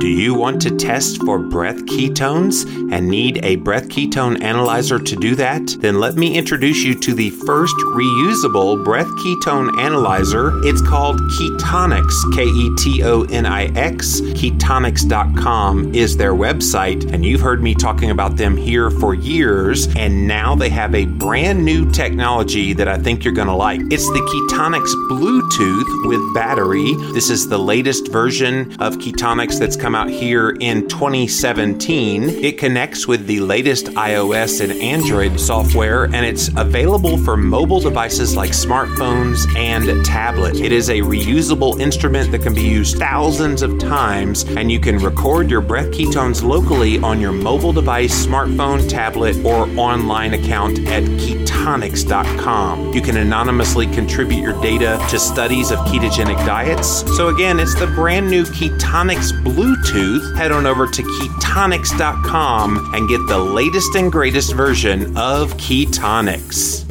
Do you want to test for breath ketones and need a breath ketone analyzer to do that? Then let me introduce you to the first reusable breath ketone analyzer. It's called Ketonix, K E T O N I X. Ketonix.com is their website, and you've heard me talking about them here for years, and now they have a brand new technology that I think you're going to like. It's the Ketonix Bluetooth with battery. This is the latest version of Ketonix that's come out here in 2017. It connects with the latest iOS and Android software, and it's available for mobile devices like smartphones and tablets. It is a reusable instrument that can be used thousands of times, and you can record your breath ketones locally on your mobile device, smartphone, tablet, or online account at ketonix.com. You can anonymously contribute your data to studies of ketogenic diets. So, again, it's the brand new Ketonics Ketonix Bluetooth. Head on over to ketonix.com and get the latest and greatest version of Ketonix.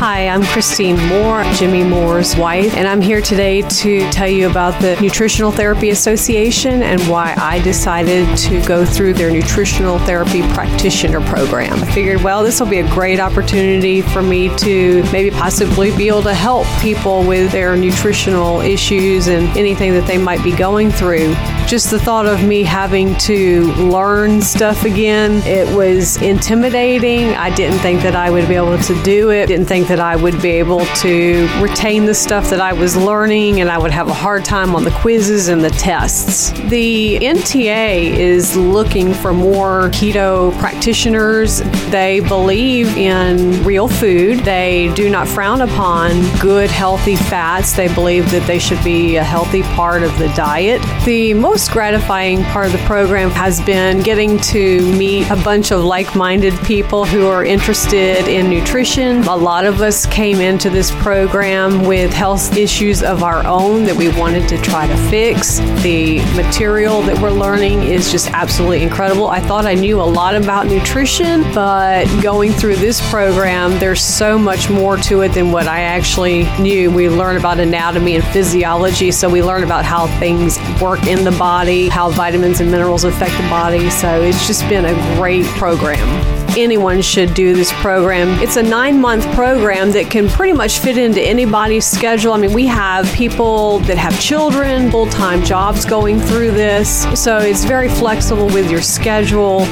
Hi, I'm Christine Moore, Jimmy Moore's wife, and I'm here today to tell you about the Nutritional Therapy Association and why I decided to go through their Nutritional Therapy Practitioner Program. I figured, well, this will be a great opportunity for me to maybe possibly be able to help people with their nutritional issues and anything that they might be going through. Just the thought of me having to learn stuff again, it was intimidating. I didn't think that I would be able to do it. Didn't think that I would be able to retain the stuff that I was learning, and I would have a hard time on the quizzes and the tests. The NTA is looking for more keto practitioners. They believe in real food, they do not frown upon good, healthy fats. They believe that they should be a healthy part of the diet. The most gratifying part of the program has been getting to meet a bunch of like minded people who are interested in nutrition. A lot of us came into this program with health issues of our own that we wanted to try to fix. The material that we're learning is just absolutely incredible. I thought I knew a lot about nutrition, but going through this program, there's so much more to it than what I actually knew. We learn about anatomy and physiology, so we learn about how things work in the body, how vitamins and minerals affect the body. So it's just been a great program anyone should do this program. It's a nine month program that can pretty much fit into anybody's schedule. I mean, we have people that have children, full time jobs going through this, so it's very flexible with your schedule.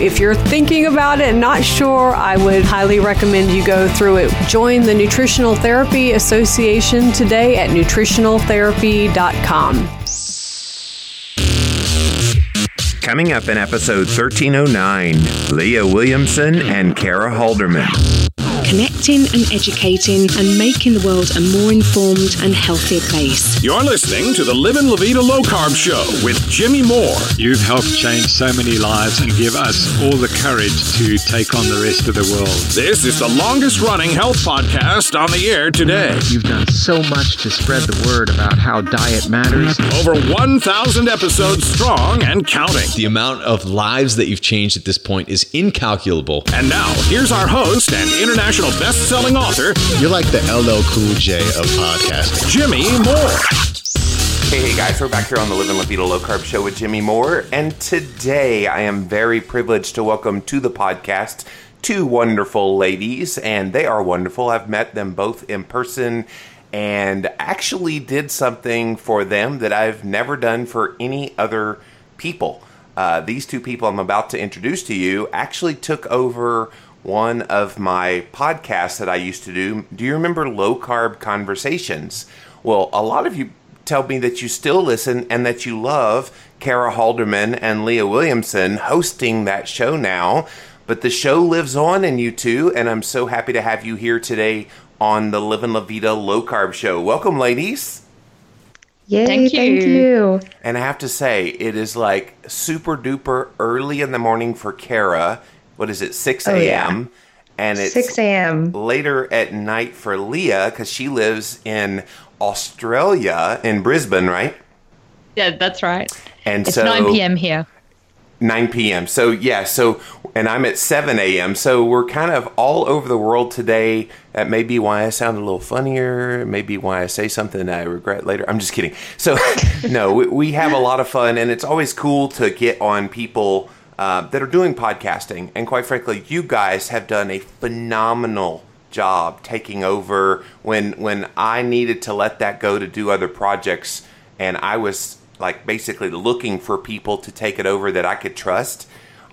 If you're thinking about it and not sure, I would highly recommend you go through it. Join the Nutritional Therapy Association today at nutritionaltherapy.com. Coming up in episode 1309, Leah Williamson and Kara Halderman. Connecting and educating and making the world a more informed and healthier place. You're listening to the Livin' La Vida Low Carb Show with Jimmy Moore. You've helped change so many lives and give us all the courage to take on the rest of the world. This is the longest running health podcast on the air today. You've done so much to spread the word about how diet matters. Over 1,000 episodes strong and counting. The amount of lives that you've changed at this point is incalculable. And now, here's our host and international best-selling author. You're like the LL Cool J of podcasting. Jimmy Moore. Hey, hey guys, we're back here on the Living La Vida Low Carb Show with Jimmy Moore, and today I am very privileged to welcome to the podcast two wonderful ladies, and they are wonderful. I've met them both in person and actually did something for them that I've never done for any other people. Uh, these two people I'm about to introduce to you actually took over one of my podcasts that I used to do. Do you remember Low Carb Conversations? Well, a lot of you tell me that you still listen and that you love Kara Halderman and Leah Williamson hosting that show now. But the show lives on in you two, and I'm so happy to have you here today on the Livin' La Vida Low Carb Show. Welcome, ladies. Yay, thank you. Thank you. And I have to say, it is like super duper early in the morning for Kara. What is it, 6 Oh, a.m.? yeah. And it's 6 a.m. later at night for Leah because she lives in Australia, in Brisbane, right? Yeah, that's right. And It's so 9 p.m. here. 9 p.m. So yeah, so and I'm at 7 a.m. So we're kind of all over the world today. That may be why I sound a little funnier. Maybe why I say something that I regret later. I'm just kidding. So no, we, we, have a lot of fun, and it's always cool to get on people uh, that are doing podcasting. And quite frankly, you guys have done a phenomenal job taking over when when I needed to let that go to do other projects, and I was like basically looking for people to take it over that I could trust.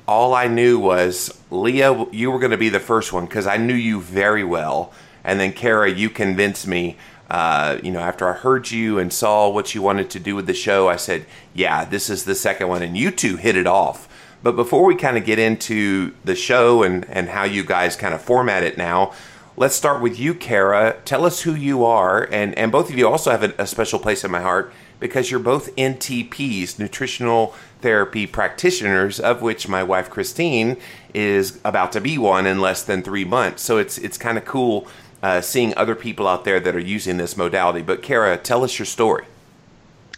All I knew was Leah, you were going to be the first one because I knew you very well, and then Kara, you convinced me. Uh, you know, after I heard you and saw what you wanted to do with the show, I said, "Yeah, this is the second one," and you two hit it off. But before we kind of get into the show and and how you guys kind of format it now, let's start with you, Kara. Tell us who you are, and and both of you also have a, a special place in my heart because you're both NTPs, nutritional therapy practitioners, of which my wife Christine is about to be one in less than three months. So it's it's kind of cool uh, seeing other people out there that are using this modality. But Kara, tell us your story.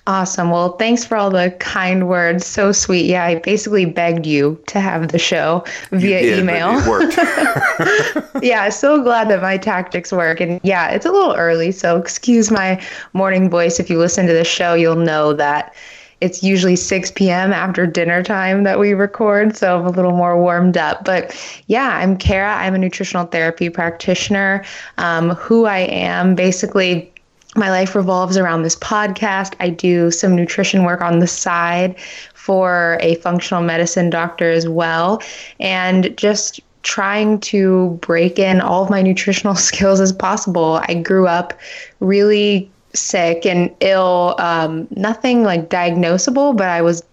Awesome. Well, thanks for all the kind words. So sweet. Yeah, I basically begged you to have the show via did, email. it worked. yeah, so glad that my tactics work. And yeah, it's a little early, so excuse my morning voice. If you listen to the show, you'll know that it's usually 6 p.m. after dinner time that we record, so I'm a little more warmed up. But yeah, I'm Kara. I'm a nutritional therapy practitioner. Um, who I am, basically my life revolves around this podcast. I do some nutrition work on the side for a functional medicine doctor as well. And just trying to break in all of my nutritional skills as possible. I grew up really sick and ill, um, nothing like diagnosable, but I was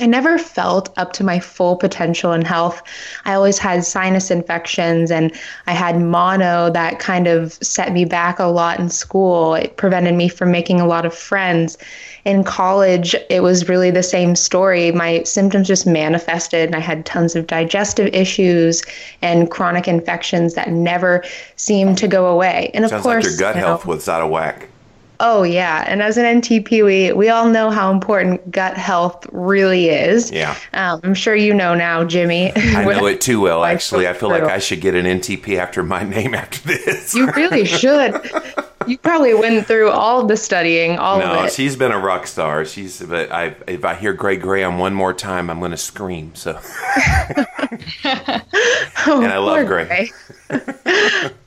I never felt up to my full potential in health. I always had sinus infections and I had mono that kind of set me back a lot in school. It prevented me from making a lot of friends. In college, it was really the same story. My symptoms just manifested and I had tons of digestive issues and chronic infections that never seemed to go away. And of Sounds course, like your gut you know, health was out of whack. Oh yeah, and as an NTP, we we all know how important gut health really is. Yeah, um, I'm sure you know now, Jimmy. I know it too well. Actually, I feel like I should get an NTP after my name after this. you really should. You probably went through all the studying, all no, of it. she's been a rock star. She's, but I, if I hear Gray Graham one more time, I'm going to scream. So, oh, and I love Gray.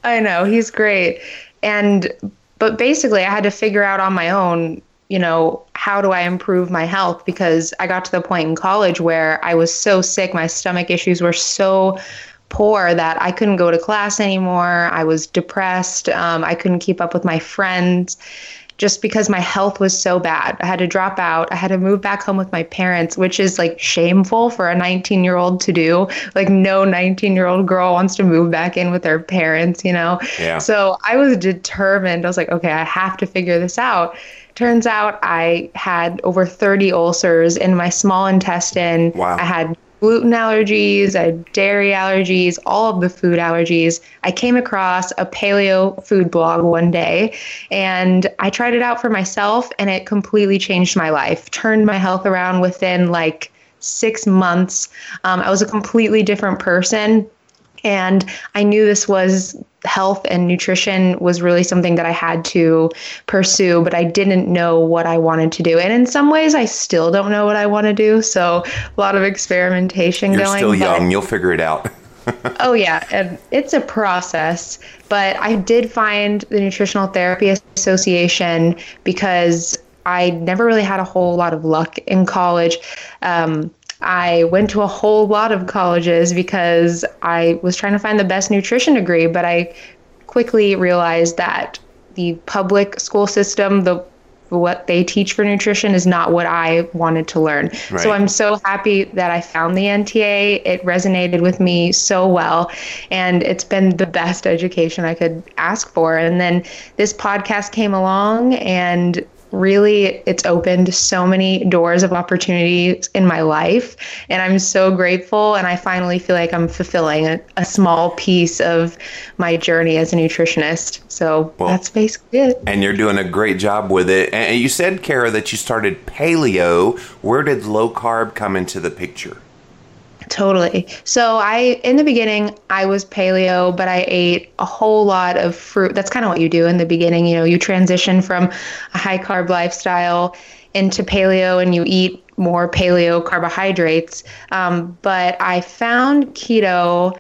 I know he's great, and but basically i had to figure out on my own you know how do i improve my health? Because i got to the point in college where i was so sick my stomach issues were so poor that i couldn't go to class anymore. I was depressed. Um, i couldn't keep up with my friends just because my health was so bad. I had to drop out. I had to move back home with my parents, which is like shameful for a 19 year old to do. Like, no 19 year old girl wants to move back in with their parents, you know? Yeah. So I was determined. I was like, okay, I have to figure this out. Turns out I had over 30 ulcers in my small intestine. Wow. I had gluten allergies, I had dairy allergies, all of the food allergies. I came across a paleo food blog one day and I tried it out for myself and it completely changed my life, turned my health around within like six months. Um, I was a completely different person. And I knew this was health and nutrition was really something that I had to pursue, but I didn't know what I wanted to do. And in some ways, I still don't know what I want to do. So a lot of experimentation You're going. still but- young. You'll figure it out. oh yeah and it's a process but i did find the nutritional therapy association because i never really had a whole lot of luck in college um, i went to a whole lot of colleges because i was trying to find the best nutrition degree but i quickly realized that the public school system the what they teach for nutrition is not what I wanted to learn. Right. So I'm so happy that I found the NTA. It resonated with me so well, and it's been the best education I could ask for. And then this podcast came along, and really it's opened so many doors of opportunities in my life and i'm so grateful and i finally feel like i'm fulfilling a, a small piece of my journey as a nutritionist so Well, that's basically it and you're doing a great job with it. And and you said, Kara, that you started paleo. Where did low carb come into the picture? Totally. So I in the beginning I was paleo, but I ate a whole lot of fruit. That's kind of what you do in the beginning, you know, you transition from a high carb lifestyle into paleo and you eat more paleo carbohydrates. Um, but I found keto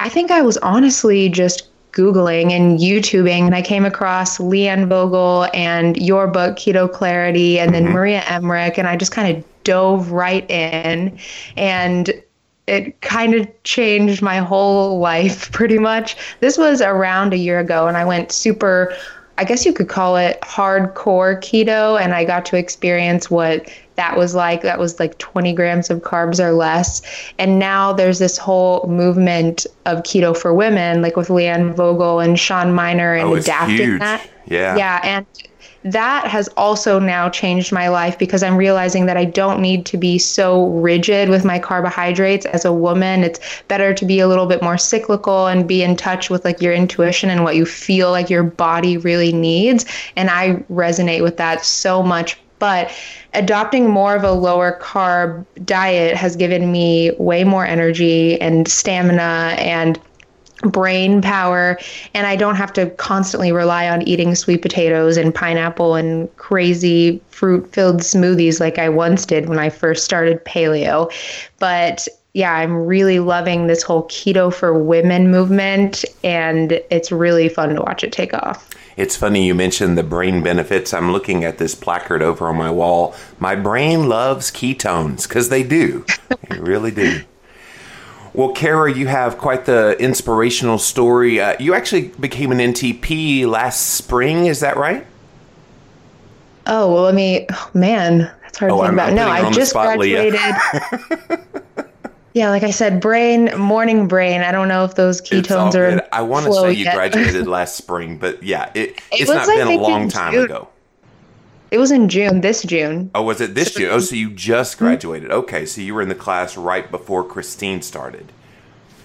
I think I was honestly just Googling and YouTubing, and I came across Leanne Vogel and your book, Keto Clarity, and then mm-hmm. Maria Emmerich, and I just kind of dove right in. And it kind of changed my whole life pretty much. This was around a year ago, and I went super, I guess you could call it hardcore keto, and I got to experience what that was like that was like 20 grams of carbs or less and now there's this whole movement of keto for women like with leanne vogel and Shawn Mynar, and oh, adapting huge. that yeah yeah and that has also now changed my life because I'm realizing that I don't need to be so rigid with my carbohydrates as a woman. It's better to be a little bit more cyclical and be in touch with like your intuition and what you feel like your body really needs. And I resonate with that so much but adopting more of a lower carb diet has given me way more energy and stamina and brain power and I don't have to constantly rely on eating sweet potatoes and pineapple and crazy fruit filled smoothies like I once did when I first started paleo but yeah, I'm really loving this whole keto for women movement and it's really fun to watch it take off. It's funny you mentioned the brain benefits. I'm looking at this placard over on my wall. My brain loves ketones because they do. they really do. Well, Kara, you have quite the inspirational story. Uh, you actually became an NTP last spring, is that right? Oh, well, let me, oh, man, that's hard oh, to think I'm, about. no, I just spot, graduated. Yeah, like I said, brain, morning brain. I don't know if those ketones are. I want to say you yet. graduated last spring, but yeah, it, it it's not been a long time June. ago. It was in June, this June. Oh, was it this so, June? Oh, so you just mm-hmm. graduated. Okay, so you were in the class right before Christine started.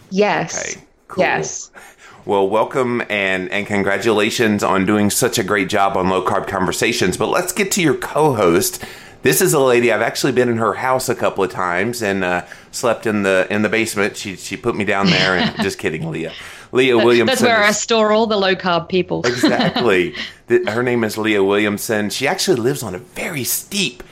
Yes. Okay, cool. Yes. Well, welcome and and congratulations on doing such a great job on low carb conversations. But let's get to your co-host. This is a lady I've actually been in her house a couple of times and uh, slept in the in the basement. She she put me down there and just kidding, Leah. Leah Williamson. That's where is, I store all the low carb people. exactly. The, her name is Leah Williamson. She actually lives on a very steep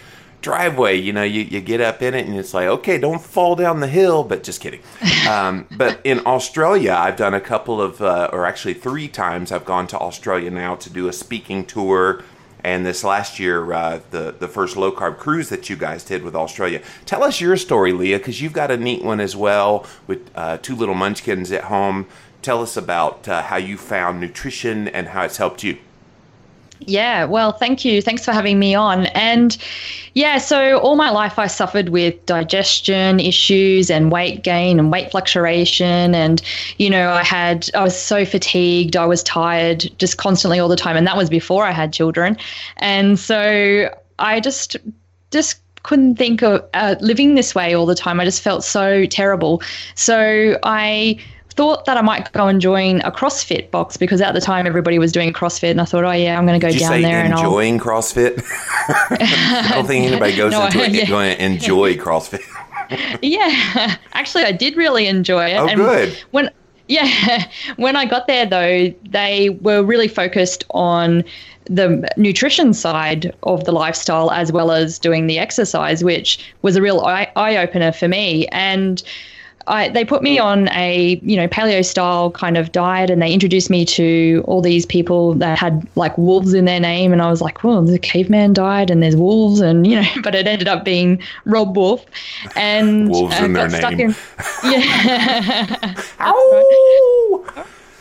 driveway. You know, you, you get up in it and it's like, okay, don't fall down the hill, but just kidding. Um, but in Australia, I've done a couple of, uh, or actually three times, I've gone to Australia now to do a speaking tour and this last year, uh, the the first low carb cruise that you guys did with Australia. Tell us your story, Leah, because you've got a neat one as well with uh, two little munchkins at home. Tell us about uh, how you found nutrition and how it's helped you. Yeah, well, thank you. Thanks for having me on. And yeah, so all my life I suffered with digestion issues and weight gain and weight fluctuation. And, you know, I had, I was so fatigued, I was tired just constantly all the time. And that was before I had children. And so I just, just, couldn't think of uh, living this way all the time. I just felt so terrible. So I thought that I might go and join a CrossFit box because at the time everybody was doing CrossFit, and I thought, oh yeah, I'm going to go Did down there and enjoying CrossFit. I don't think anybody goes no, into it yeah. going to enjoy CrossFit. yeah, actually, I did really enjoy it. Oh, and good. When yeah, when I got there though, they were really focused on the nutrition side of the lifestyle as well as doing the exercise, which was a real eye opener for me. And I, they put me on a you know paleo style kind of diet, and they introduced me to all these people that had like wolves in their name, and I was like, well, there's a caveman diet, and there's wolves, and you know, but it ended up being Robb Wolf, and wolves uh, in their name. In, yeah.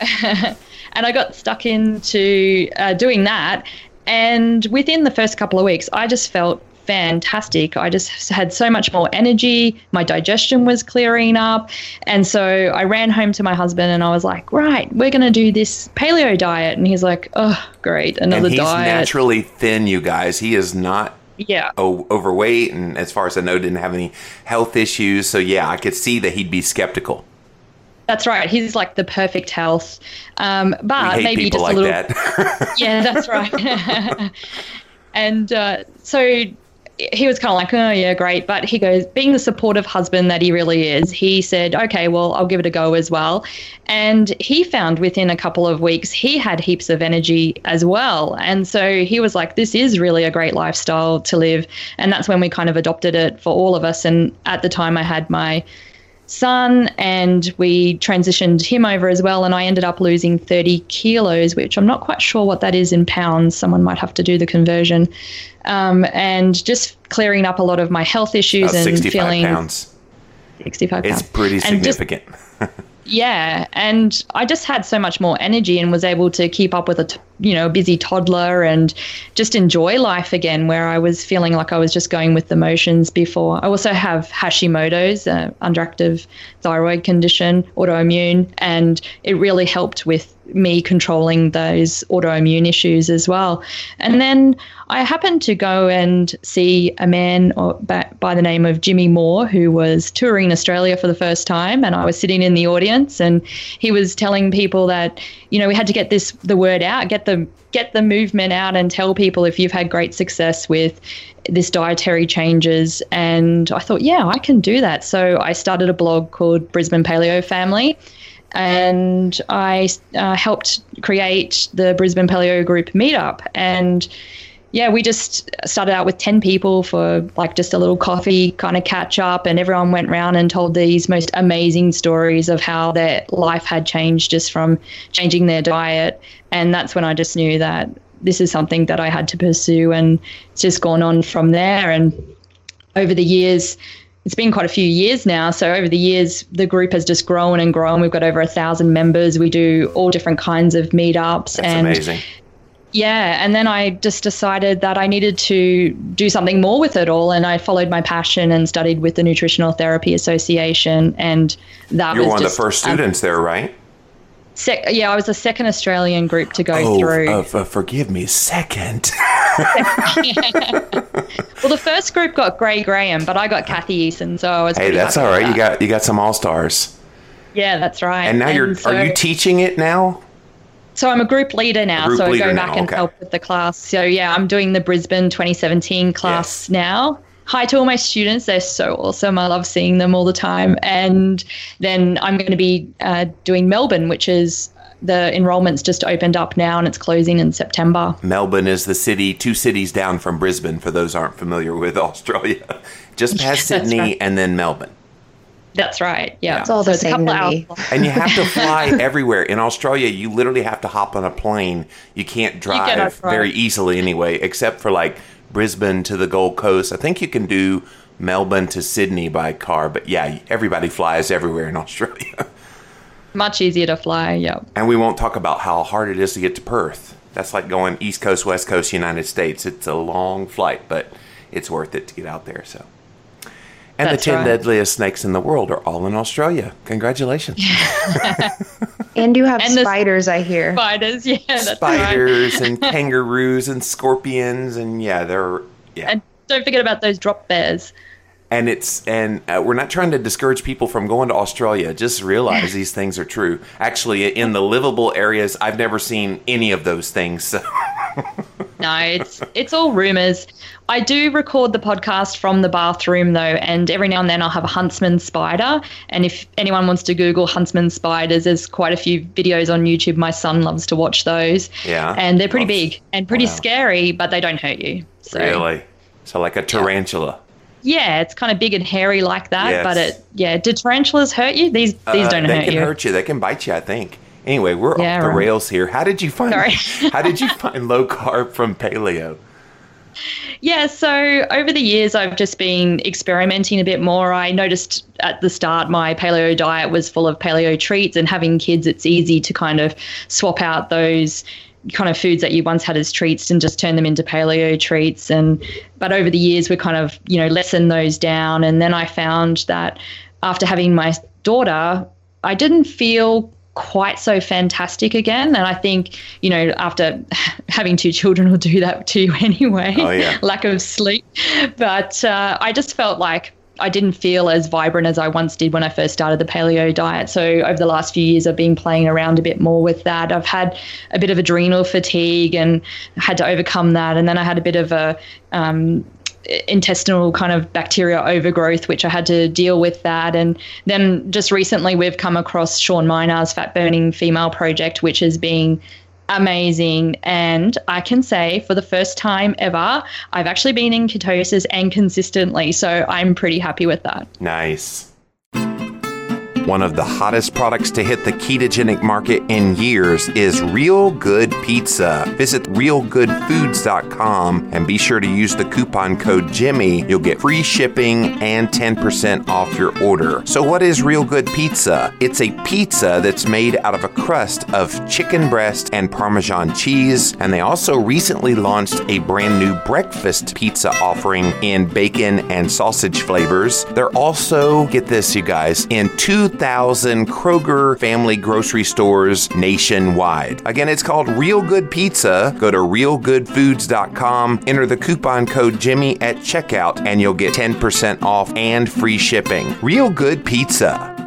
and I got stuck into uh, doing that, and within the first couple of weeks, I just felt fantastic. I just had so much more energy. My digestion was clearing up. And so I ran home to my husband and I was like, right, we're going to do this paleo diet. And he's like, oh, great. Another and he's diet. naturally thin, you guys. He is not yeah o- overweight and as far as i know didn't have any health issues so yeah i could see that he'd be skeptical that's right. He's like the perfect health, um, but maybe just like a little. That. yeah, that's right. and uh, so he was kind of like, oh, yeah, great. But he goes, being the supportive husband that he really is, he said, okay, well, I'll give it a go as well. And he found within a couple of weeks, he had heaps of energy as well. And so he was like, this is really a great lifestyle to live. And that's when we kind of adopted it for all of us. And at the time, I had my son and we transitioned him over as well and i ended up losing 30 kilos which i'm not quite sure what that is in pounds someone might have to do the conversion um, and just clearing up a lot of my health issues About and 65 feeling pounds. 65 pounds It's pretty significant. yeah, and I just had so much more energy and was able to keep up with a t- you know busy toddler and just enjoy life again. Where I was feeling like I was just going with the motions before. I also have Hashimoto's uh, underactive thyroid condition, autoimmune, and it really helped with me controlling those autoimmune issues as well. And then I happened to go and see a man by the name of Jimmy Moore, who was touring Australia for the first time, and I was sitting in the audience, and he was telling people that you know we had to get this the word out, get the get the movement out, and tell people if you've had great success with this dietary changes. And I thought, yeah, I can do that. So I started a blog called Brisbane Paleo Family and I uh, helped create the Brisbane Paleo Group meetup. And yeah, we just started out with 10 people for like just a little coffee kind of catch up, and everyone went round and told these most amazing stories of how their life had changed just from changing their diet. And that's when I just knew that this is something that I had to pursue, and it's just gone on from there. And over the years, it's been quite a few years now. So over the years, the group has just grown and grown. We've got over a thousand members. We do all different kinds of meetups. That's and amazing. yeah, and then I just decided that I needed to do something more with it all, and I followed my passion and studied with the Nutritional Therapy Association, and that You're one of the just, first um, students there, right? sec- yeah, I was the second Australian group to go Oh, through. uh, f- forgive me, second. well, the first group got Gray Graham, but I got Kathy Eason, so I was. hey, that's all right. right. You got you got some all stars, Yeah, that's right. and now you're so- are you teaching it now? So I'm a group leader now. group so I leader go now, back and okay. help with the class. So yeah, I'm doing the Brisbane 2017 class now. Hi to all my students. They're so awesome. I love seeing them all the time. And then I'm going to be uh, doing Melbourne, which is the enrollment's just opened up now and it's closing in September. Melbourne is the city, two cities down from Brisbane. For those aren't familiar with Australia, just past That's Sydney right. and then Melbourne. That's right. Yeah. It's all the a same couple to of me. hours. And you have to fly everywhere. In Australia, you literally have to hop on a plane. You can't drive cannot drive. very easily anyway, except for like Brisbane to the Gold Coast. I think you can do Melbourne to Sydney by car, but yeah, everybody flies everywhere in Australia. Much easier to fly. Yeah. And we won't talk about how hard it is to get to Perth. That's like going East Coast, West Coast, United States. It's a long flight, but it's worth it to get out there. So, and That's the ten right. deadliest snakes in the world are all in Australia. Congratulations, And you have And the- spiders, I hear. Spiders. Yeah. That's right. spiders and kangaroos and scorpions, and yeah, they're yeah. And don't forget about those drop bears. And it's and uh, we're not trying to discourage people from going to Australia. Just realize these things are true. Actually, in the livable areas, I've never seen any of those things. So. No, it's it's all rumors. I do record the podcast from the bathroom though, and every now and then I'll have a huntsman spider. And if anyone wants to Google huntsman spiders, there's quite a few videos on YouTube. My son loves to watch those. Yeah. And they're pretty Loves- big and pretty Wow. scary, but they don't hurt you. So Really? So like a tarantula. Yeah, it's kind of big and hairy like that. Yes. But it yeah, do tarantulas hurt you? These these Uh, don't hurt you. they can hurt you. They can bite you. I think. Anyway, we're Yeah, off the right. rails here. How did you find? How did you find low carb from paleo? Yeah, so over the years, I've just been experimenting a bit more. I noticed at the start my paleo diet was full of paleo treats, and having kids, it's easy to kind of swap out those kind of foods that you once had as treats and just turn them into paleo treats. And but over the years we kind of you know lessen those down. And then i found that after having my daughter i didn't feel quite so fantastic again. And i think you know after having two children will do that to you anyway Oh, yeah. lack of sleep. But uh, i just felt like I didn't feel as vibrant as I once did when I first started the paleo diet. So over the last few years, I've been playing around a bit more with that. I've had a bit of adrenal fatigue and had to overcome that. And then I had a bit of a um, intestinal kind of bacteria overgrowth, which I had to deal with that. And then just recently, we've come across Shawn Mynar's Fat Burning Female Project, which is being amazing. And I can say for the first time ever, I've actually been in ketosis and consistently. So I'm pretty happy with that. Nice. One of the hottest products to hit the ketogenic market in years is Real Good Pizza. Visit realgoodfoods.com and be sure to use the coupon code Jimmy. You'll get free shipping and 10% off your order. So, what is Real Good Pizza? It's a pizza that's made out of a crust of chicken breast and Parmesan cheese. And they also recently launched a brand new breakfast pizza offering in bacon and sausage flavors. They're also, get this, you guys, in two 2,000 Kroger family grocery stores nationwide. Again, it's called Real Good Pizza. Go to realgoodfoods.com, enter the coupon code Jimmy at checkout, and you'll get 10% off and free shipping. Real Good Pizza.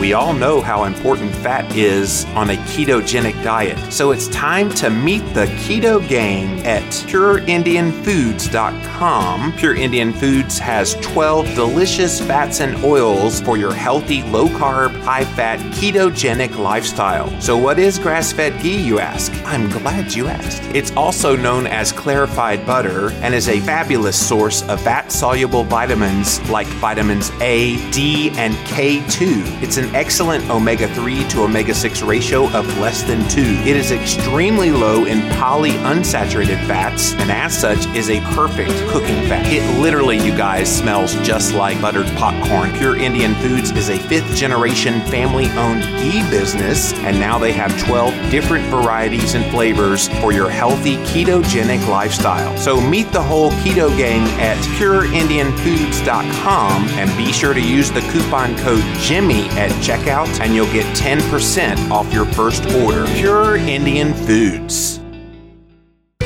We all know how important fat is on a ketogenic diet, so it's time to meet the keto gang at PureIndianFoods.com. Pure Indian Foods has 12 delicious fats and oils for your healthy, low carb, high fat, ketogenic lifestyle. So, what is grass fed ghee, you ask? I'm glad you asked. It's also known as clarified butter and is a fabulous source of fat soluble vitamins like vitamins A, D, and K2. It's an excellent omega 3 to omega 6 ratio of less than 2. It is extremely low in polyunsaturated fats and as such is a perfect cooking fat. It literally, you guys, smells just like buttered popcorn. Pure Indian Foods is a fifth generation family owned ghee business and now they have 12 different varieties and flavors for your healthy ketogenic lifestyle. So meet the whole keto gang at pureindianfoods.com and be sure to use the coupon code Jimmy at checkout and you'll get 10% off your first order. Pure Indian Foods.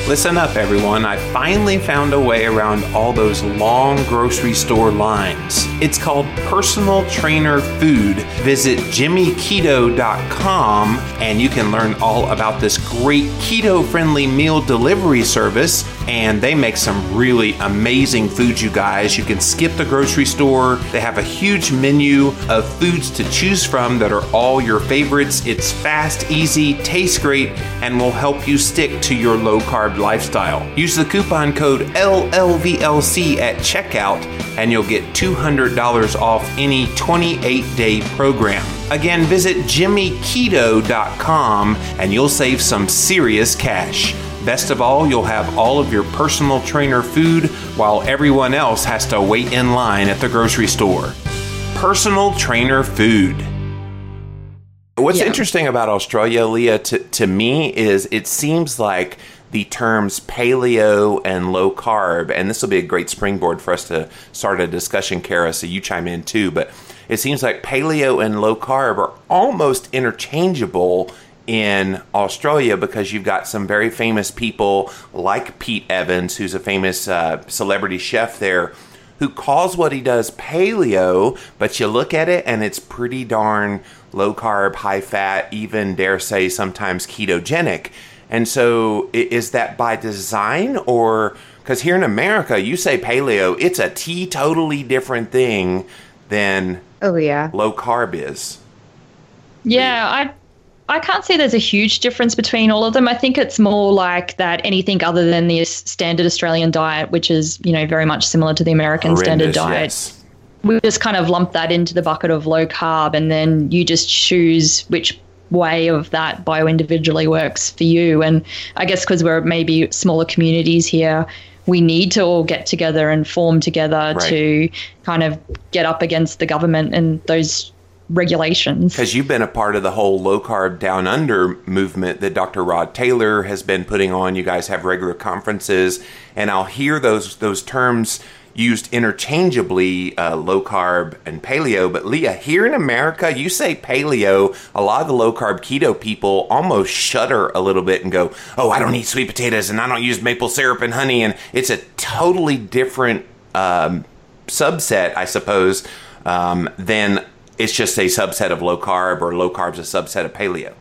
Listen up, everyone. I finally found a way around all those long grocery store lines. It's called Personal Trainer Food. Visit jimmyketo.com and you can learn all about this great keto friendly meal delivery service. And they make some really amazing foods, you guys. You can skip the grocery store. They have a huge menu of foods to choose from that are all your favorites. It's fast, easy, tastes great, and will help you stick to your low carb lifestyle. Use the coupon code LLVLC at checkout and you'll get $200 off any 28 day program. Again, visit jimmyketo.com and you'll save some serious cash. Best of all, you'll have all of your personal trainer food while everyone else has to wait in line at the grocery store. Personal trainer food. What's Yeah. interesting about Australia, Leah, to, to me is it seems like the terms paleo and low carb, and this will be a great springboard for us to start a discussion, Kara, so you chime in too. But it seems like paleo and low carb are almost interchangeable in Australia because you've got some very famous people like Pete Evans, who's a famous uh, celebrity chef there, who calls what he does paleo, but you look at it and it's pretty darn low carb, high fat, even dare say sometimes ketogenic. And so, is that by design or because here in America, you say paleo, it's a teetotally different thing than Oh, yeah. low carb is. Yeah, I I can't say there's a huge difference between all of them. I think it's more like that anything other than the standard Australian diet, which is you know very much similar to the American standard diet. yes. We just kind of lump that into the bucket of low carb, and then you just choose which way of that bio individually works for you. And I guess because we're maybe smaller communities here. We need to all get together and form together Right. to kind of get up against the government and those regulations. Because you've been a part of the whole low carb down under movement that Dr. Rod Tayler has been putting on. You guys have regular conferences, and I'll hear those those terms used interchangeably, uh, low carb and paleo. But Leah, here in America, you say paleo. A lot of the low carb keto people almost shudder a little bit and go, "Oh, I don't eat sweet potatoes, and I don't use maple syrup and honey," and it's a totally different um, subset, I suppose, um, than it's just a subset of low carb or low carb's a subset of paleo.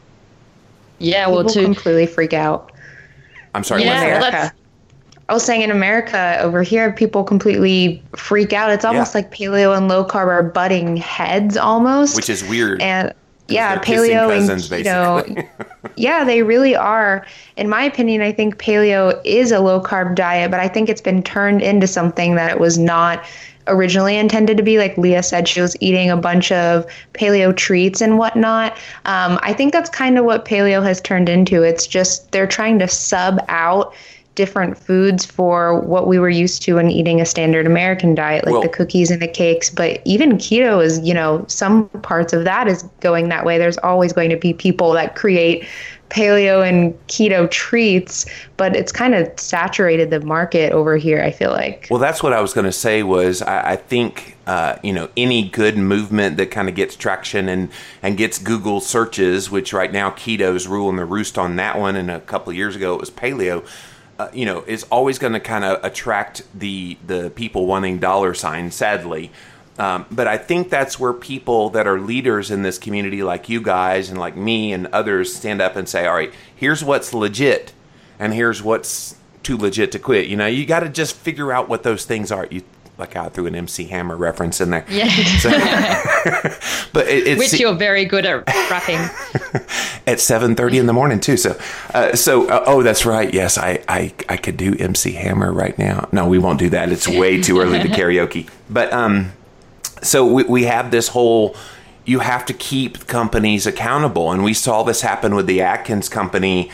Yeah, well, People to completely freak out. I'm sorry, Yeah, what's well, that? I was saying in America over here, people completely freak out. It's almost Yeah. like paleo and low carb are butting heads almost. Which is weird. And yeah, they're kissing paleo and cousins, keto. yeah, they really are. In my opinion, I think paleo is a low carb diet, but I think it's been turned into something that it was not originally intended to be. Like Leah said, she was eating a bunch of paleo treats and whatnot. Um, I think that's kind of what paleo has turned into. It's just they're trying to sub out different foods for what we were used to in eating a standard American diet, like Well- the cookies and the cakes. But even keto is, you know, some parts of that is going that way. There's always going to be people that create paleo and keto treats, but it's kind of saturated the market over here, I feel like. Well, that's what I was going to say. Was I, I think uh, you know any good movement that kind of gets traction and and gets Google searches, which right now keto's ruling the roost on that one, and a couple of years ago it was paleo. Uh, you know, is always going to kind of attract the the people wanting dollar signs. Sadly. Um, but I think that's where people that are leaders in this community, like you guys and like me and others, stand up and say, "All right, here's what's legit, and here's what's too legit to quit." You know, you got to just figure out what those things are. You like I threw an MC Hammer reference in there. Yeah. So- but it, it's Which you're very good at rapping. at seven thirty in the morning too. So, uh, so uh, oh, that's right. Yes, I, I I could do MC Hammer right now. No, we won't do that. It's way too early to karaoke. But um, so we we have this whole. You have to keep companies accountable, and we saw this happen with the Atkins company.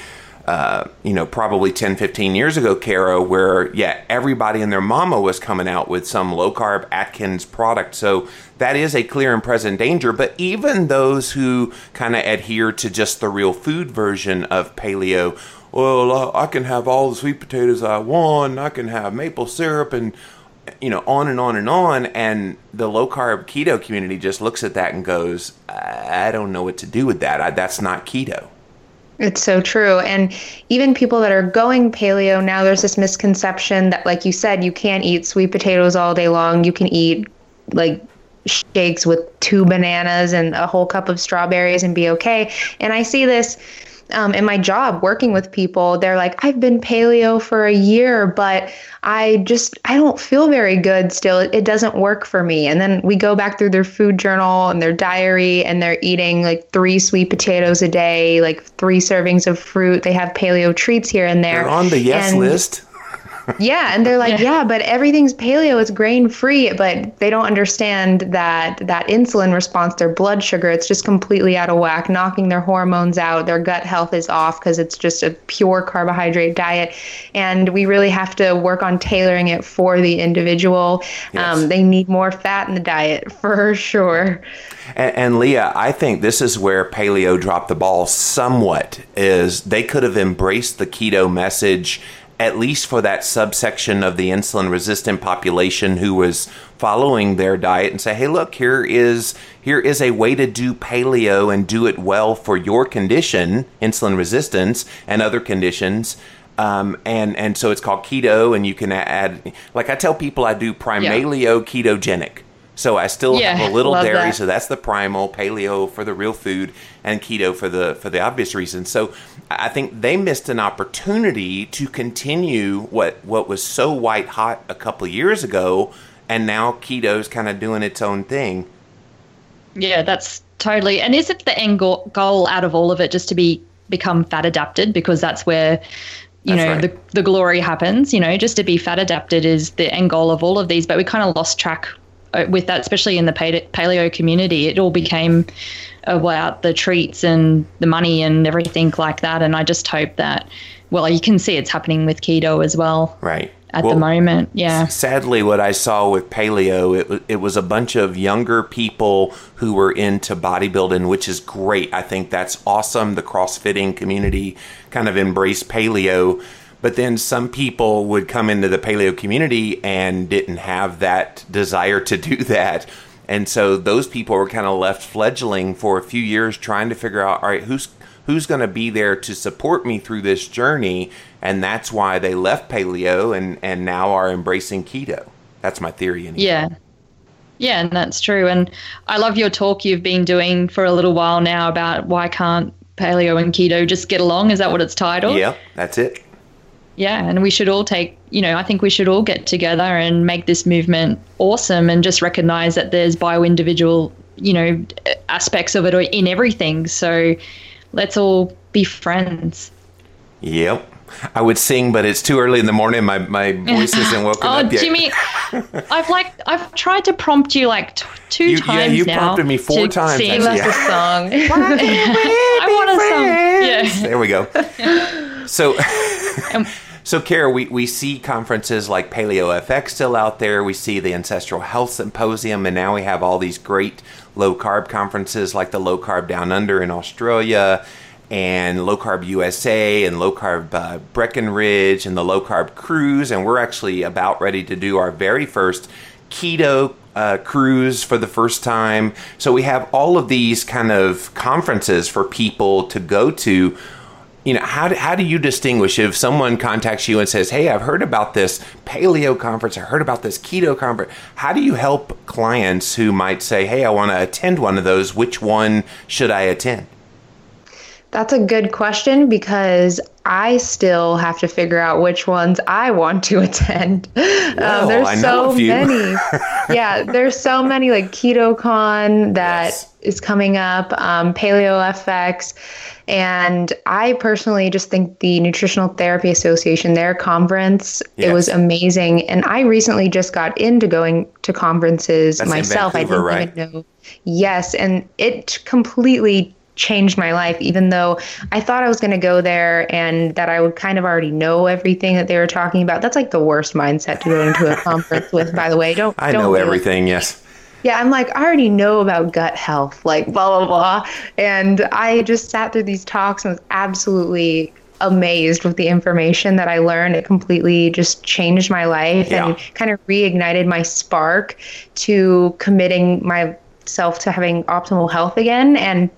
Uh, you know, probably 10, 15 years ago, Kara, where, yeah, everybody and their mama was coming out with some low carb Atkins product. So that is a clear and present danger. But even those who kind of adhere to just the real food version of paleo, well, I can have all the sweet potatoes I want, I can have maple syrup, and, you know, on and on and on. And the low carb keto community just looks at that and goes, I don't know what to do with that. I, that's not keto. It's so true. And even people that are going paleo now, there's this misconception that, like you said, you can't eat sweet potatoes all day long. You can eat like shakes with two bananas and a whole cup of strawberries and be okay. And I see this um, in my job working with people. They're like, I've been paleo for a year, but I just, I don't feel very good still. It, it doesn't work for me. And then we go back through their food journal and their diary, and they're eating like three sweet potatoes a day, like three servings of fruit. They have paleo treats here and there. They're on the yes And- list. Yeah, and they're like, yeah. but everything's paleo, it's grain free, but they don't understand that that insulin response, their blood sugar, it's just completely out of whack, knocking their hormones out. Their gut health is off because it's just a pure carbohydrate diet, and we really have to work on tailoring it for the individual. Um, they need more fat in the diet for sure. And, and Leah, I think this is where paleo dropped the ball somewhat. Is they could have embraced the keto message at least for that subsection of the insulin resistant population who was following their diet and say, "Hey, look, here is here is a way to do paleo and do it well for your condition, insulin resistance and other conditions." Um, and and so it's called keto, and you can add like I tell people I do primaleo ketogenic. So I still Yeah, have a little dairy, that. so that's the primal paleo for the real food and keto for the for the obvious reasons. So I think they missed an opportunity to continue what what was so white hot a couple years ago, and now keto's kind of doing its own thing. Yeah, that's totally. And is it the end go- goal out of all of it just to be become fat adapted because that's where you That's know right. the the glory happens. You know, just to be fat adapted is the end goal of all of these. But we kind of lost track Uh, with that, especially in the paleo community. It all became about the treats and the money and everything like that. And I just hope that, well, you can see it's happening with keto as well Right. at Well, the moment. Yeah. Sadly, what I saw with paleo, it, it was a bunch of younger people who were into bodybuilding, which is great. I think that's awesome. The CrossFitting community kind of embraced paleo. But then some people would come into the paleo community and didn't have that desire to do that. And so those people were kind of left fledgling for a few years trying to figure out, all right, who's who's going to be there to support me through this journey and that's why they left paleo and and now are embracing keto that's my theory anyway. Yeah. Yeah, and that's true. And I love your talk you've been doing for a little while now about why can't paleo and keto just get along? Is that what it's titled? yeah that's it yeah, and we should all take, you know, I think we should all get together and make this movement awesome and just recognize that there's bio individual, you know, aspects of it in everything. So let's all be friends. Yep. I would sing, but it's too early in the morning. My my voice isn't woken oh, up yet. Jimmy, I've like I've tried to prompt you like t- two You- times yeah, you now. prompted me four times, sing. us a song. I want a song. Yeah. There we go. So, so Kara, we, we see conferences like Paleo FX still out there. We see the Ancestral Health Symposium, and now we have all these great low carb conferences like the Low Carb Down Under in Australia, and Low Carb USA, and Low Carb uh, Breckenridge, and the Low Carb Cruise. And we're actually about ready to do our very first keto uh, cruise for the first time. So we have all of these kind of conferences for people to go to. You know, how do, how do you distinguish if someone contacts you and says, Hey, I've heard about this paleo conference, I heard about this keto conference? How do you help clients who might say, Hey, I want to attend one of those? Which one should I attend? That's a good question because I still have to figure out which ones I want to attend. Um, there's I know so many. yeah, there's so many like KetoCon that is Yes. coming up, um, Paleo FX. And I personally just think the Nutritional Therapy Association, their conference, it was amazing. And I recently just got into going to conferences That's myself. I didn't even know. Yes, and it completely changed my life even though I thought I was going to go there and that I would kind of already know everything that they were talking about. That's like the worst mindset to go into a conference with by the way. Don't I don't know it. everything, yes. Yeah, I'm like, I already know about gut health, like blah, blah, blah. And I just sat through these talks and was absolutely amazed with the information that I learned. It completely just changed my life Yeah. and kind of reignited my spark to committing myself to having optimal health again. And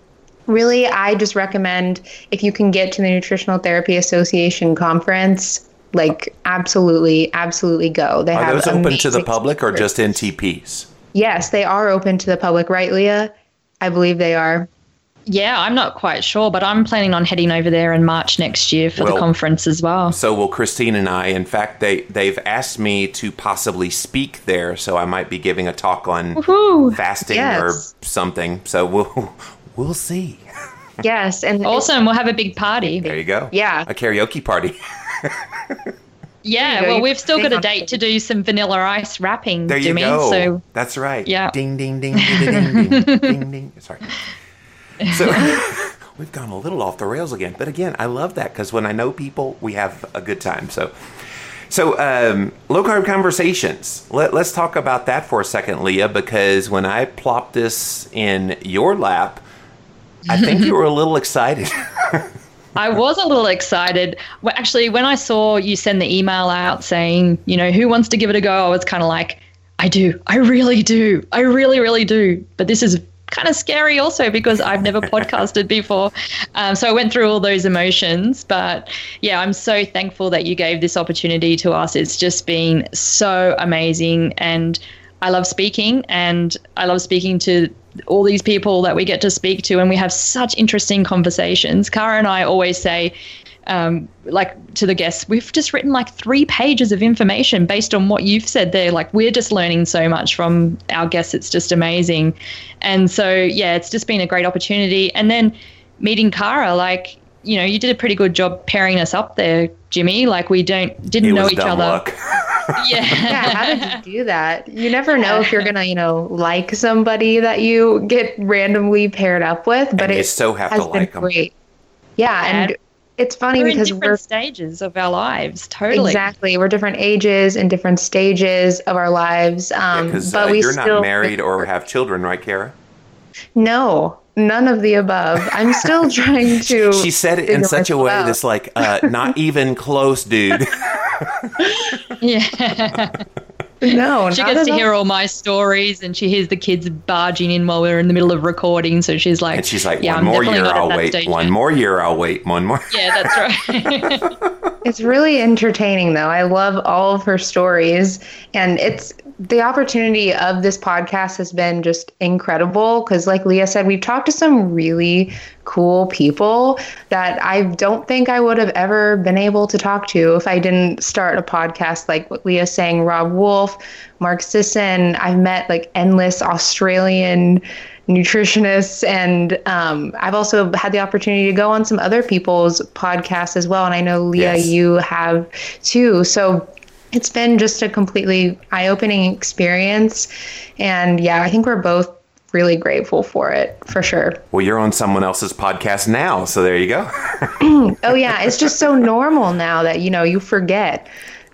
really, I just recommend if you can get to the Nutritional Therapy Association conference, like absolutely, absolutely go. They Are have those open to the public or just NTPs? Yes, they are open to the public, right, Leah? I believe they are. Yeah, I'm not quite sure, but I'm planning on heading over there in March next year for Well, the conference as well. So will Christine and I. In fact, they they've asked me to possibly speak there, so I might be giving a talk on Woohoo! fasting Yes. or something. So we'll we'll see. Yes, and Awesome. We'll have a big party. There you go. Yeah. a karaoke party. Yeah, well, we've still got a date to do some vanilla ice wrapping, There you Jimmy. go. So That's right. Yeah. Ding ding ding ding ding ding ding ding. Sorry. So we've gone a little off the rails again, but again, I love that because when I know people, we have a good time. So. So, um, low carb conversations. Let, let's talk about that for a second, Leah, because when I plopped this in your lap, I think you were a little excited. I was a little excited. Well, actually, when I saw you send the email out saying, you know, who wants to give it a go, I was kind of like, I do. I really do. I really, really do. But this is kind of scary also because I've never podcasted before. Um, so I went through all those emotions. But yeah, I'm so thankful that you gave this opportunity to us. It's just been so amazing. And I love speaking and I love speaking to all these people that we get to speak to and we have such interesting conversations. Kara and I always say, um, like to the guests, we've just written like three pages of information based on what you've said there. Like we're just learning so much from our guests. It's just amazing. And so, yeah, it's just been a great opportunity. And then meeting Kara, like, you know, you did a pretty good job pairing us up there, Jimmy. Like we don't didn't it know was each dumb other. luck. Yeah. yeah, how did you do that? You never know if you're gonna, you know, like somebody that you get randomly paired up with, but And it so have has to been like 'em. great. Yeah, and And it's funny we're in because different we're stages of our lives. Totally. exactly we're different ages and different stages of our lives. Um, Because but uh, we you're still not married or have children, right, Kara? no, none of the above. I'm still trying to. She said it in such a way out. that's like, uh, not even close, dude. Yeah. No, she not gets to at hear all. all my stories, and she hears the kids barging in while we're in the middle of recording. So she's like, And she's like, "Yeah, one I'm more year, I'll wait. One yet." more year, I'll wait. One more. Yeah, that's right. It's really entertaining, though. I love all of her stories. And it's the opportunity of this podcast has been just incredible because, like Leah said, we've talked to some really cool people that I don't think I would have ever been able to talk to if I didn't start a podcast like what Leah's saying, Robb Wolf, Mark Sisson. I've met like endless Australian nutritionists and um, i've also had the opportunity to go on some other people's podcasts as well and i know leah Yes. you have too so it's been just a completely eye-opening experience and yeah i think we're both really grateful for it for sure Well, you're on someone else's podcast now, so there you go. oh yeah it's just so normal now that you know you forget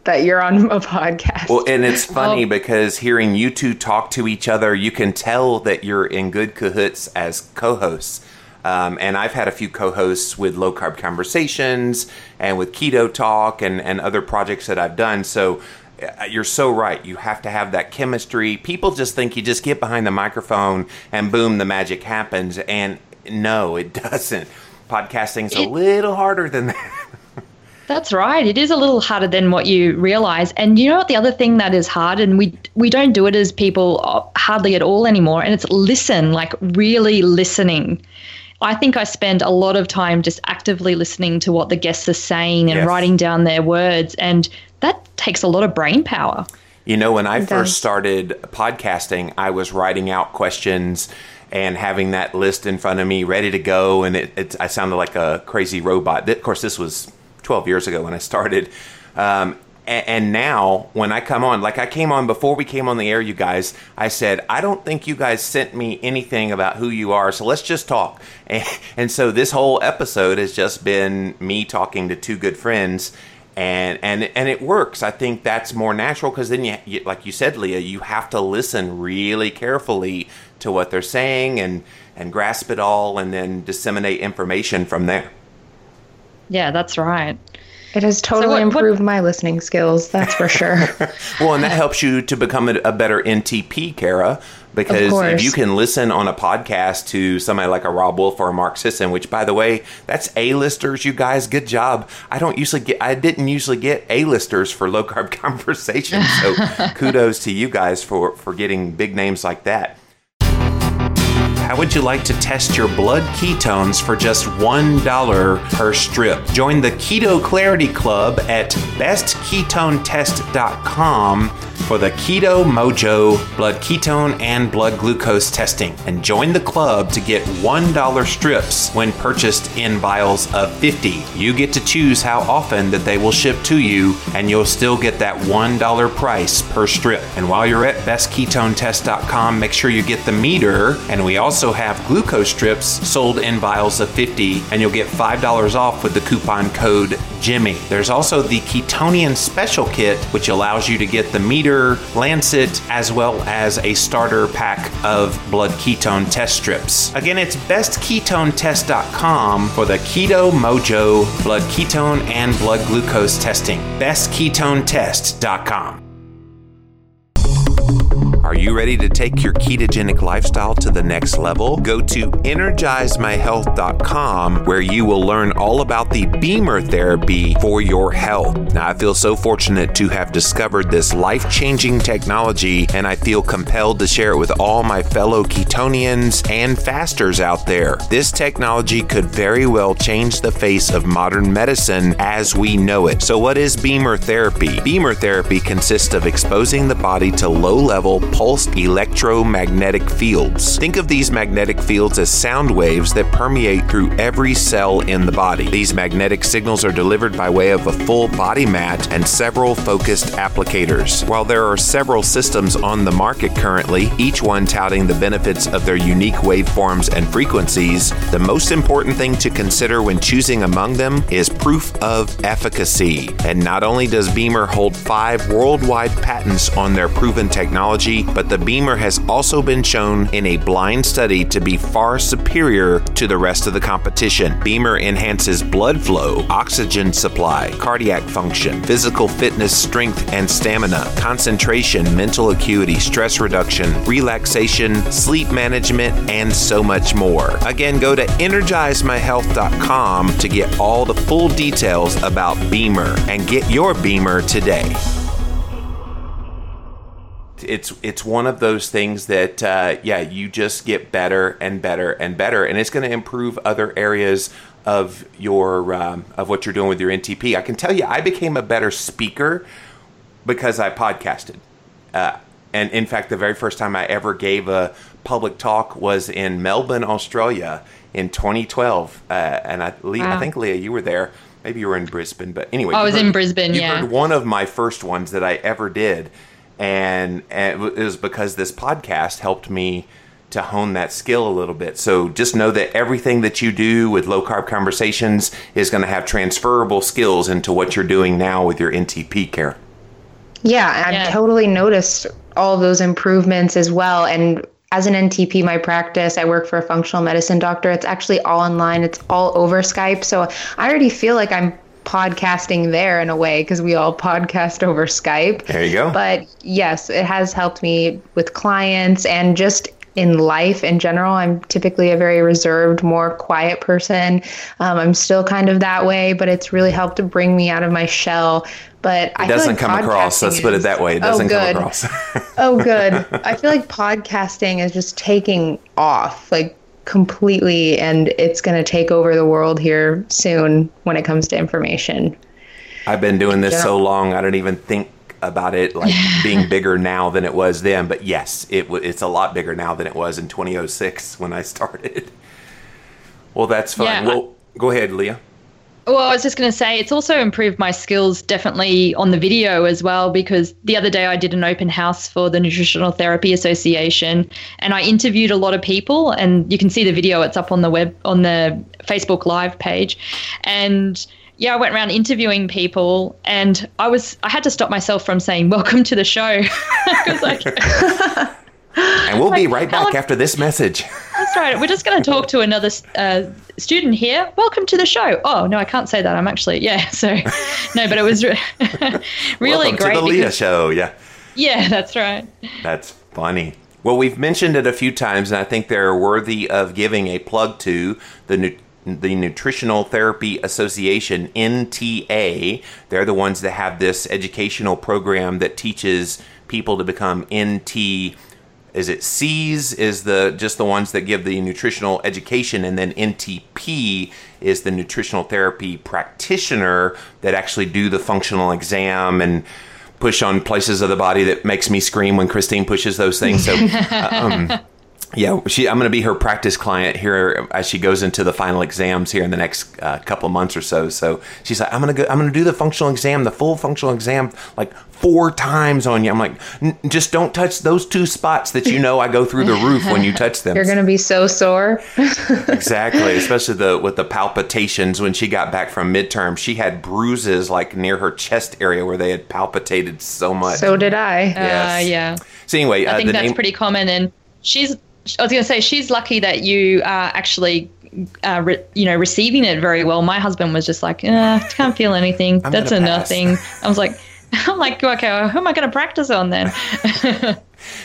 that you're on a podcast Well, and it's funny because hearing you two talk to each other, you can tell that you're in good cahoots as co-hosts. Um, and I've had a few co-hosts with low carb conversations and with keto talk and, and other projects that I've done. So uh, you're so right. You have to have that chemistry. People just think you just get behind the microphone and boom, the magic happens. And no, it doesn't. Podcasting's a little harder than that. That's right. It is a little harder than what you realize. And you know what? The other thing that is hard, and we we don't do it as people uh, hardly at all anymore. And it's listen, like really listening. I think I spend a lot of time just actively listening to what the guests are saying and Yes. writing down their words, and that takes a lot of brain power. You know, when I does. first started podcasting, I was writing out questions and having that list in front of me ready to go. And it, it I sounded like a crazy robot. Of course, this was 12 years ago when I started. Um, a- and now, when I come on, like I came on before we came on the air, you guys, I said, I don't think you guys sent me anything about who you are, so let's just talk. And, and so this whole episode has just been me talking to two good friends and and and it works. I think that's more natural because then you, you, like you said, Leah, you have to listen really carefully to what they're saying and and grasp it all, and then disseminate information from there. Yeah, that's right. It has totally what- what- improved my listening skills that's for sure Well, and that helps you to become a, a better NTP, Kara, because if you can listen on a podcast to somebody like a Robb Wolf or a Mark Sisson, which by the way, that's A-listers, you guys. Good job. I don't usually get, I didn't usually get A-listers for low carb conversations. So kudos to you guys for for getting big names like that. How would you like to test your blood ketones for just $1 per strip? Join the Keto Clarity Club at bestketonetest.com for the Keto Mojo blood ketone and blood glucose testing. And join the club to get $1 strips when purchased in vials of 50. You get to choose how often that they will ship to you, and you'll still get that $1 price per strip. And while you're at bestketonetest.com, make sure you get the meter, and we also have glucose strips sold in vials of 50, and you'll get $5 off with the coupon code Jimmy. There's also the Ketonian Special Kit, which allows you to get the meter, Lancet, as well as a starter pack of blood ketone test strips. Again, it's bestketonetest.com for the Keto Mojo blood ketone and blood glucose testing. Bestketonetest.com. Are you ready to take your ketogenic lifestyle to the next level? Go to energizemyhealth.com where you will learn all about the BEMER therapy for your health. Now, I feel so fortunate to have discovered this life changing technology, and I feel compelled to share it with all my fellow ketonians and fasters out there. This technology could very well change the face of modern medicine as we know it. So, what is BEMER therapy? BEMER therapy consists of exposing the body to low level pulsed electromagnetic fields. Think of these magnetic fields as sound waves that permeate through every cell in the body. These magnetic signals are delivered by way of a full body mat and several focused applicators. While there are several systems on the market currently, each one touting the benefits of their unique waveforms and frequencies, the most important thing to consider when choosing among them is proof of efficacy. And not only does BEMER hold five worldwide patents on their proven technology, but the BEMER has also been shown in a blind study to be far superior to the rest of the competition. BEMER enhances blood flow, oxygen supply, cardiac function, physical fitness, strength and stamina, concentration, mental acuity, stress reduction, relaxation, sleep management, and so much more. Again, go to energizemyhealth.com to get all the full details about BEMER and get your BEMER today. It's it's one of those things that uh, yeah you just get better and better and better and it's going to improve other areas of your um, of what you're doing with your NTP. I can tell you, I became a better speaker because I podcasted. Uh, and in fact, the very first time I ever gave a public talk was in Melbourne, Australia, in 2012. Uh, and I, wow. I think Leah, you were there. Maybe you were in Brisbane, but anyway, I was heard, in Brisbane. You yeah, heard one of my first ones that I ever did, and, and it was because this podcast helped me to hone that skill a little bit. So just know that everything that you do with low carb conversations is going to have transferable skills into what you're doing now with your NTP Kara. Yeah, I've yeah. totally noticed all those improvements as well. And as an NTP, my practice, I work for a functional medicine doctor. It's actually all online, it's all over Skype. So I already feel like I'm podcasting there in a way because we all podcast over Skype. There you go. But yes, it has helped me with clients and just in life in general. I'm typically a very reserved, more quiet person. Um, I'm still kind of that way, but it's really helped to bring me out of my shell. But it I doesn't like come across. Let's put it that way. It doesn't oh, good. come across. oh, good. I feel like podcasting is just taking off, like completely, and it's going to take over the world here soon when it comes to information. I've been doing this so long, I don't even think about it like being bigger now than it was then. But yes, it w- it's a lot bigger now than it was in 2006 when I started. Well, that's fine. Yeah, well, I- go ahead, Leah. Well, I was just going to say it's also improved my skills definitely on the video as well because the other day I did an open house for the Nutritional Therapy Association and I interviewed a lot of people and you can see the video it's up on the web on the Facebook live page and yeah, I went around interviewing people, and I was I had to stop myself from saying "Welcome to the show" because like. and we'll like, be right back after this message. That's right. We're just going to talk to another uh, student here. Welcome to the show. Oh no, I can't say that. I'm actually yeah. So no, but it was re- really Welcome great. To the Leah show. Yeah. Yeah, that's right. That's funny. Well, we've mentioned it a few times, and I think they're worthy of giving a plug to the new the Nutritional Therapy Association, NTA. They're the ones that have this educational program that teaches people to become NT. Is it C's is the just the ones that give the nutritional education, and then NTP is the nutritional therapy practitioner that actually do the functional exam and push on places of the body that makes me scream when Christine pushes those things. So. um, yeah, she. I'm going to be her practice client here as she goes into the final exams here in the next uh, couple months or so. So she's like, I'm going to go. I'm going to do the functional exam, the full functional exam, like four times on you. I'm like, just don't touch those two spots that you know I go through the roof when you touch them. You're going to be so sore. exactly, especially the with the palpitations when she got back from midterm. She had bruises like near her chest area where they had palpitated so much. So did I. Yes. Uh, yeah. So anyway, I uh, think that's name- pretty common and she's I was going to say she's lucky that you are actually, uh, re- you know, receiving it very well. My husband was just like, eh, can't feel anything. That's a pass. nothing. I was like, I'm like, okay, who am I going to practice on then?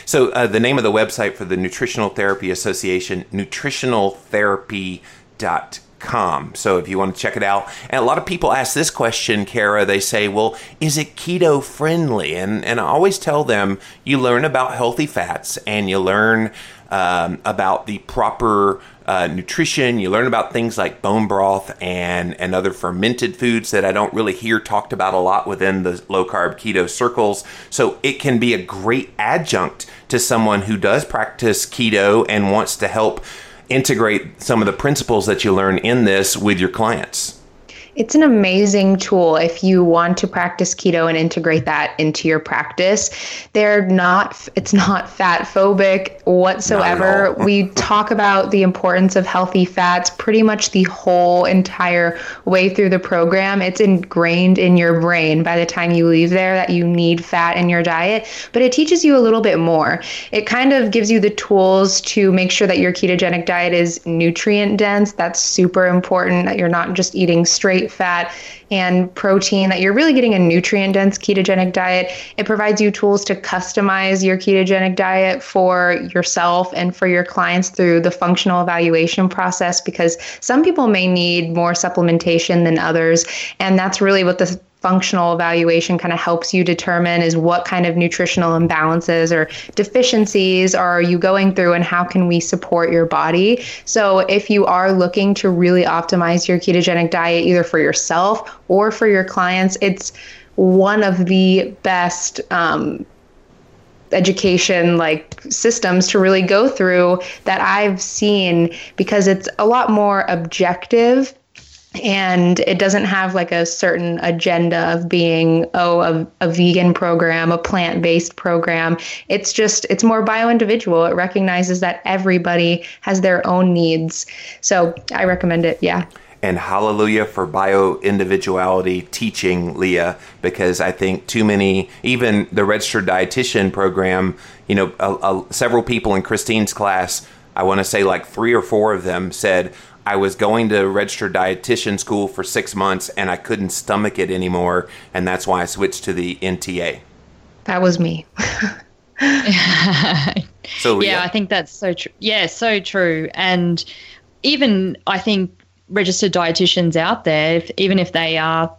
so uh, the name of the website for the Nutritional Therapy Association, nutritionaltherapy.com. So if you want to check it out, and a lot of people ask this question, Kara. They say, "Well, is it keto friendly?" And and I always tell them, you learn about healthy fats, and you learn um, about the proper uh, nutrition. You learn about things like bone broth and, and other fermented foods that I don't really hear talked about a lot within the low carb keto circles. So it can be a great adjunct to someone who does practice keto and wants to help integrate some of the principles that you learn in this with your clients. It's an amazing tool if you want to practice keto and integrate that into your practice. They're not it's not fat phobic whatsoever. we talk about the importance of healthy fats pretty much the whole entire way through the program. It's ingrained in your brain by the time you leave there that you need fat in your diet, but it teaches you a little bit more. It kind of gives you the tools to make sure that your ketogenic diet is nutrient dense. That's super important that you're not just eating straight fat and protein, that you're really getting a nutrient dense ketogenic diet. It provides you tools to customize your ketogenic diet for yourself and for your clients through the functional evaluation process because some people may need more supplementation than others. And that's really what the functional evaluation kind of helps you determine is what kind of nutritional imbalances or deficiencies are you going through and how can we support your body. So if you are looking to really optimize your ketogenic diet either for yourself or for your clients, it's one of the best um, education like systems to really go through that I've seen because it's a lot more objective and it doesn't have like a certain agenda of being oh a, a vegan program a plant-based program. It's just it's more bio-individual. It recognizes that everybody has their own needs. So i recommend it yeah. And hallelujah for bio individuality teaching leah because i think too many even the registered dietitian program you know a, a, several people in christine's class i want to say like three or four of them said I was going to register dietitian school for six months and I couldn't stomach it anymore. And that's why I switched to the NTA. That was me. so, yeah, yeah, I think that's so true. Yeah, so true. And even I think registered dietitians out there, if, even if they are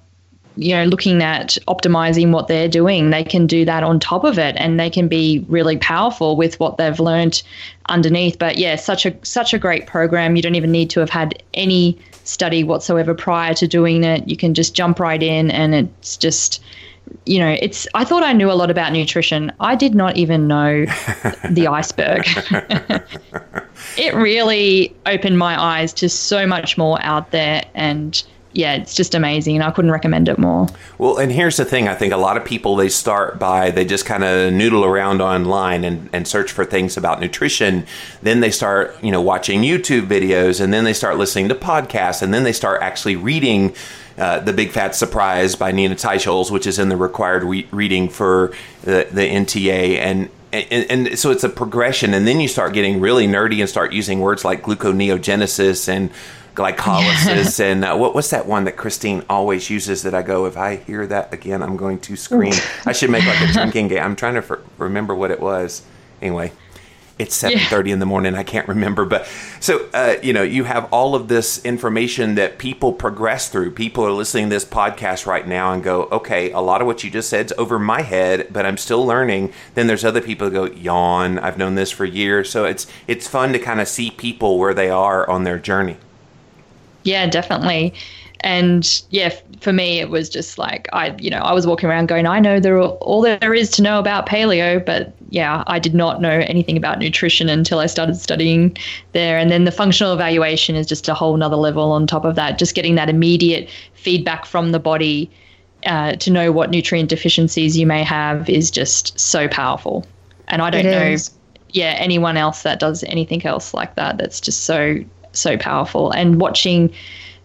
you know looking at optimizing what they're doing they can do that on top of it and they can be really powerful with what they've learned underneath. But yeah such a such a great program. You don't even need to have had any study whatsoever prior to doing it. You can just jump right in and it's just you know it's i thought i knew a lot about nutrition. I did not even know the iceberg. It really opened my eyes to so much more out there and yeah, it's just amazing, and I couldn't recommend it more. Well, and here's the thing: I think a lot of people they start by they just kind of noodle around online and, and search for things about nutrition. Then they start, you know, watching YouTube videos, and then they start listening to podcasts, and then they start actually reading. Uh, the Big Fat Surprise by Nina Teicholz, which is in the required re- reading for the, the NTA, and and, and, so it's a progression and then you start getting really nerdy and start using words like gluconeogenesis and glycolysis and uh, what, what's that one that Christine always uses that I go if I hear that again I'm going to scream. I should make like a drinking game. I'm trying to for, remember what it was. Anyway, it's 7:30 yeah. in the morning. I can't remember, but so uh, you know, you have all of this information that people progress through. People are listening to this podcast right now and go, "Okay, a lot of what you just said's over my head, but I'm still learning." Then there's other people that go, "Yawn, I've known this for years." So it's it's fun to kind of see people where they are on their journey. Yeah, definitely. And yeah, for me, it was just like I, you know, I was walking around going, I know there are, all there is to know about paleo, but yeah, I did not know anything about nutrition until I started studying there. And then the functional evaluation is just a whole nother level on top of that. Just getting that immediate feedback from the body uh, to know what nutrient deficiencies you may have is just so powerful. And I don't know, yeah, anyone else that does anything else like that. That's just so so powerful. And watching,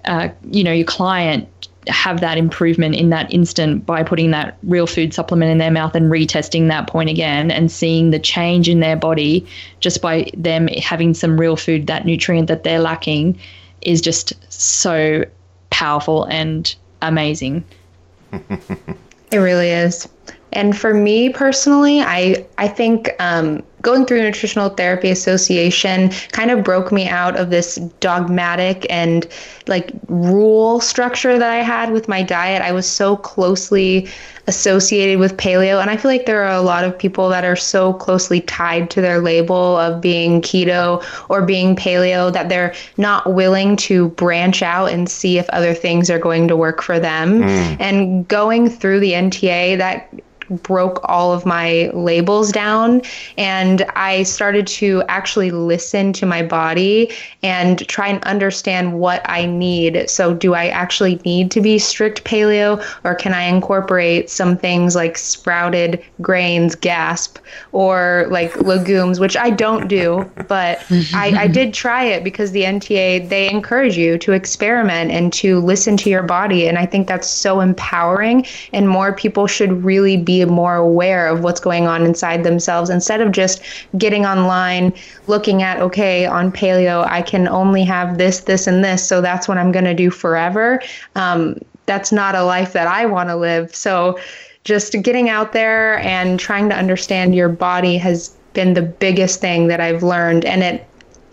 uh, you know, your client have that improvement in that instant by putting that real food supplement in their mouth and retesting that point again and seeing the change in their body just by them having some real food, that nutrient that they're lacking, is just so powerful and amazing. it really is. And for me personally, I I think um, going through nutritional therapy association kind of broke me out of this dogmatic and like rule structure that I had with my diet. I was so closely associated with paleo and I feel like there are a lot of people that are so closely tied to their label of being keto or being paleo that they're not willing to branch out and see if other things are going to work for them. Mm. And going through the NTA that broke all of my labels down and And I started to actually listen to my body and try and understand what I need. So, do I actually need to be strict paleo, or can I incorporate some things like sprouted grains, gasp, or like legumes, which I don't do, but I, I did try it because the NTA, they encourage you to experiment and to listen to your body. And I think that's so empowering, and more people should really be more aware of what's going on inside themselves instead of just getting online, looking at, okay, on paleo, I can only have this, this, and this. So that's what I'm going to do forever. Um, that's not a life that I want to live. So just getting out there and trying to understand your body has been the biggest thing that I've learned. And it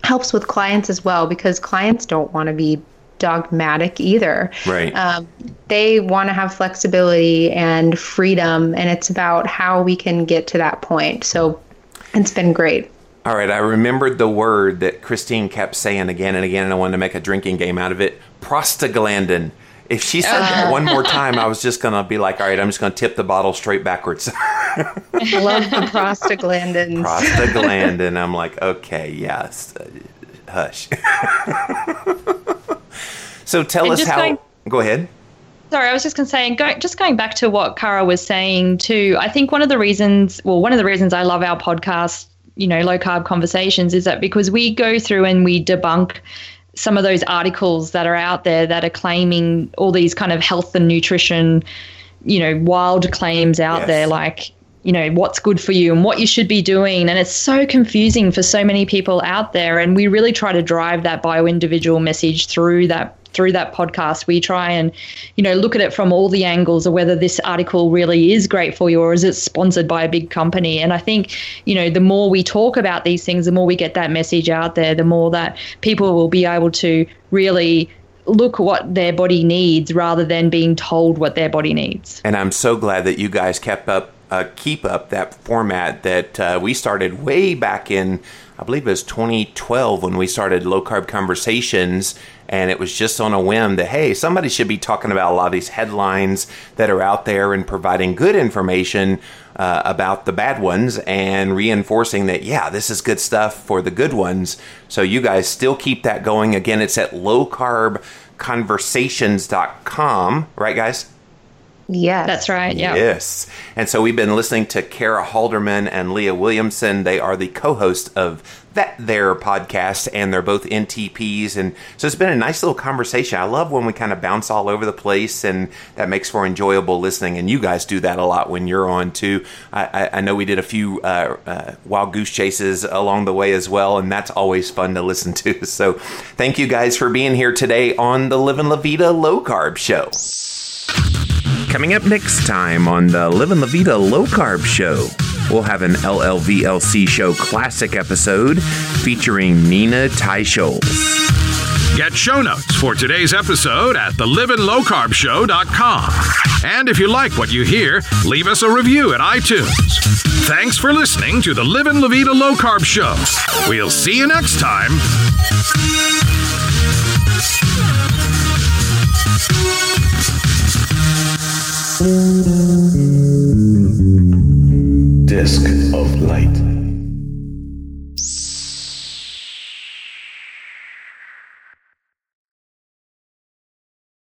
helps with clients as well because clients don't want to be dogmatic either. Right. Um, they want to have flexibility and freedom, and it's about how we can get to that point. So it's been great. All right, I remembered the word that Christine kept saying again and again, and I wanted to make a drinking game out of it prostaglandin. If she said that one more time, I was just going to be like, all right, I'm just going to tip the bottle straight backwards. I love the prostaglandins. prostaglandin. I'm like, okay, yes, uh, hush. so tell And us how. going- go ahead. Sorry, I was just going to say, go, just going back to what Kara was saying too. I think one of the reasons, well, one of the reasons I love our podcast, you know, low carb conversations, is that because we go through and we debunk some of those articles that are out there that are claiming all these kind of health and nutrition, you know, wild claims out Yes. there, like you know what's good for you and what you should be doing and it's so confusing for so many people out there and we really try to drive that bio individual message through that through that podcast we try and you know look at it from all the angles of whether this article really is great for you or is it sponsored by a big company. And i think you know the more we talk about these things the more we get that message out there the more that people will be able to really look what their body needs rather than being told what their body needs. And I'm so glad that you guys kept up, uh, keep up that format that uh, we started way back in, I believe it was 2012 when we started Low Carb Conversations. And it was just on a whim that, hey, somebody should be talking about a lot of these headlines that are out there and providing good information uh, about the bad ones and reinforcing that, yeah, this is good stuff for the good ones. So you guys still keep that going. Again, it's at lowcarbconversations.com, right, guys? Yes. that's right yeah Yes. And so we've been listening to Kara Halderman and Leah Williamson. They are the co host of that their podcast, and they're both NTPs. And so it's been a nice little conversation. I love when we kind of bounce all over the place, and that makes for enjoyable listening. And you guys do that a lot when you're on too. I, I, I know we did a few uh, uh, wild goose chases along the way as well, and that's always fun to listen to. So thank you guys for being here today on the Livin' La Vida Low Carb Show. Coming up next time on the Livin' La Vida Low Carb Show, we'll have an LLVLC Show classic episode featuring Nina Teicholz. Get show notes for today's episode at thelivinlowcarbshow.com. And if you like what you hear, leave us a review at iTunes. Thanks for listening to the Livin' La Vida Low Carb Show. We'll see you next time. Disc of Light.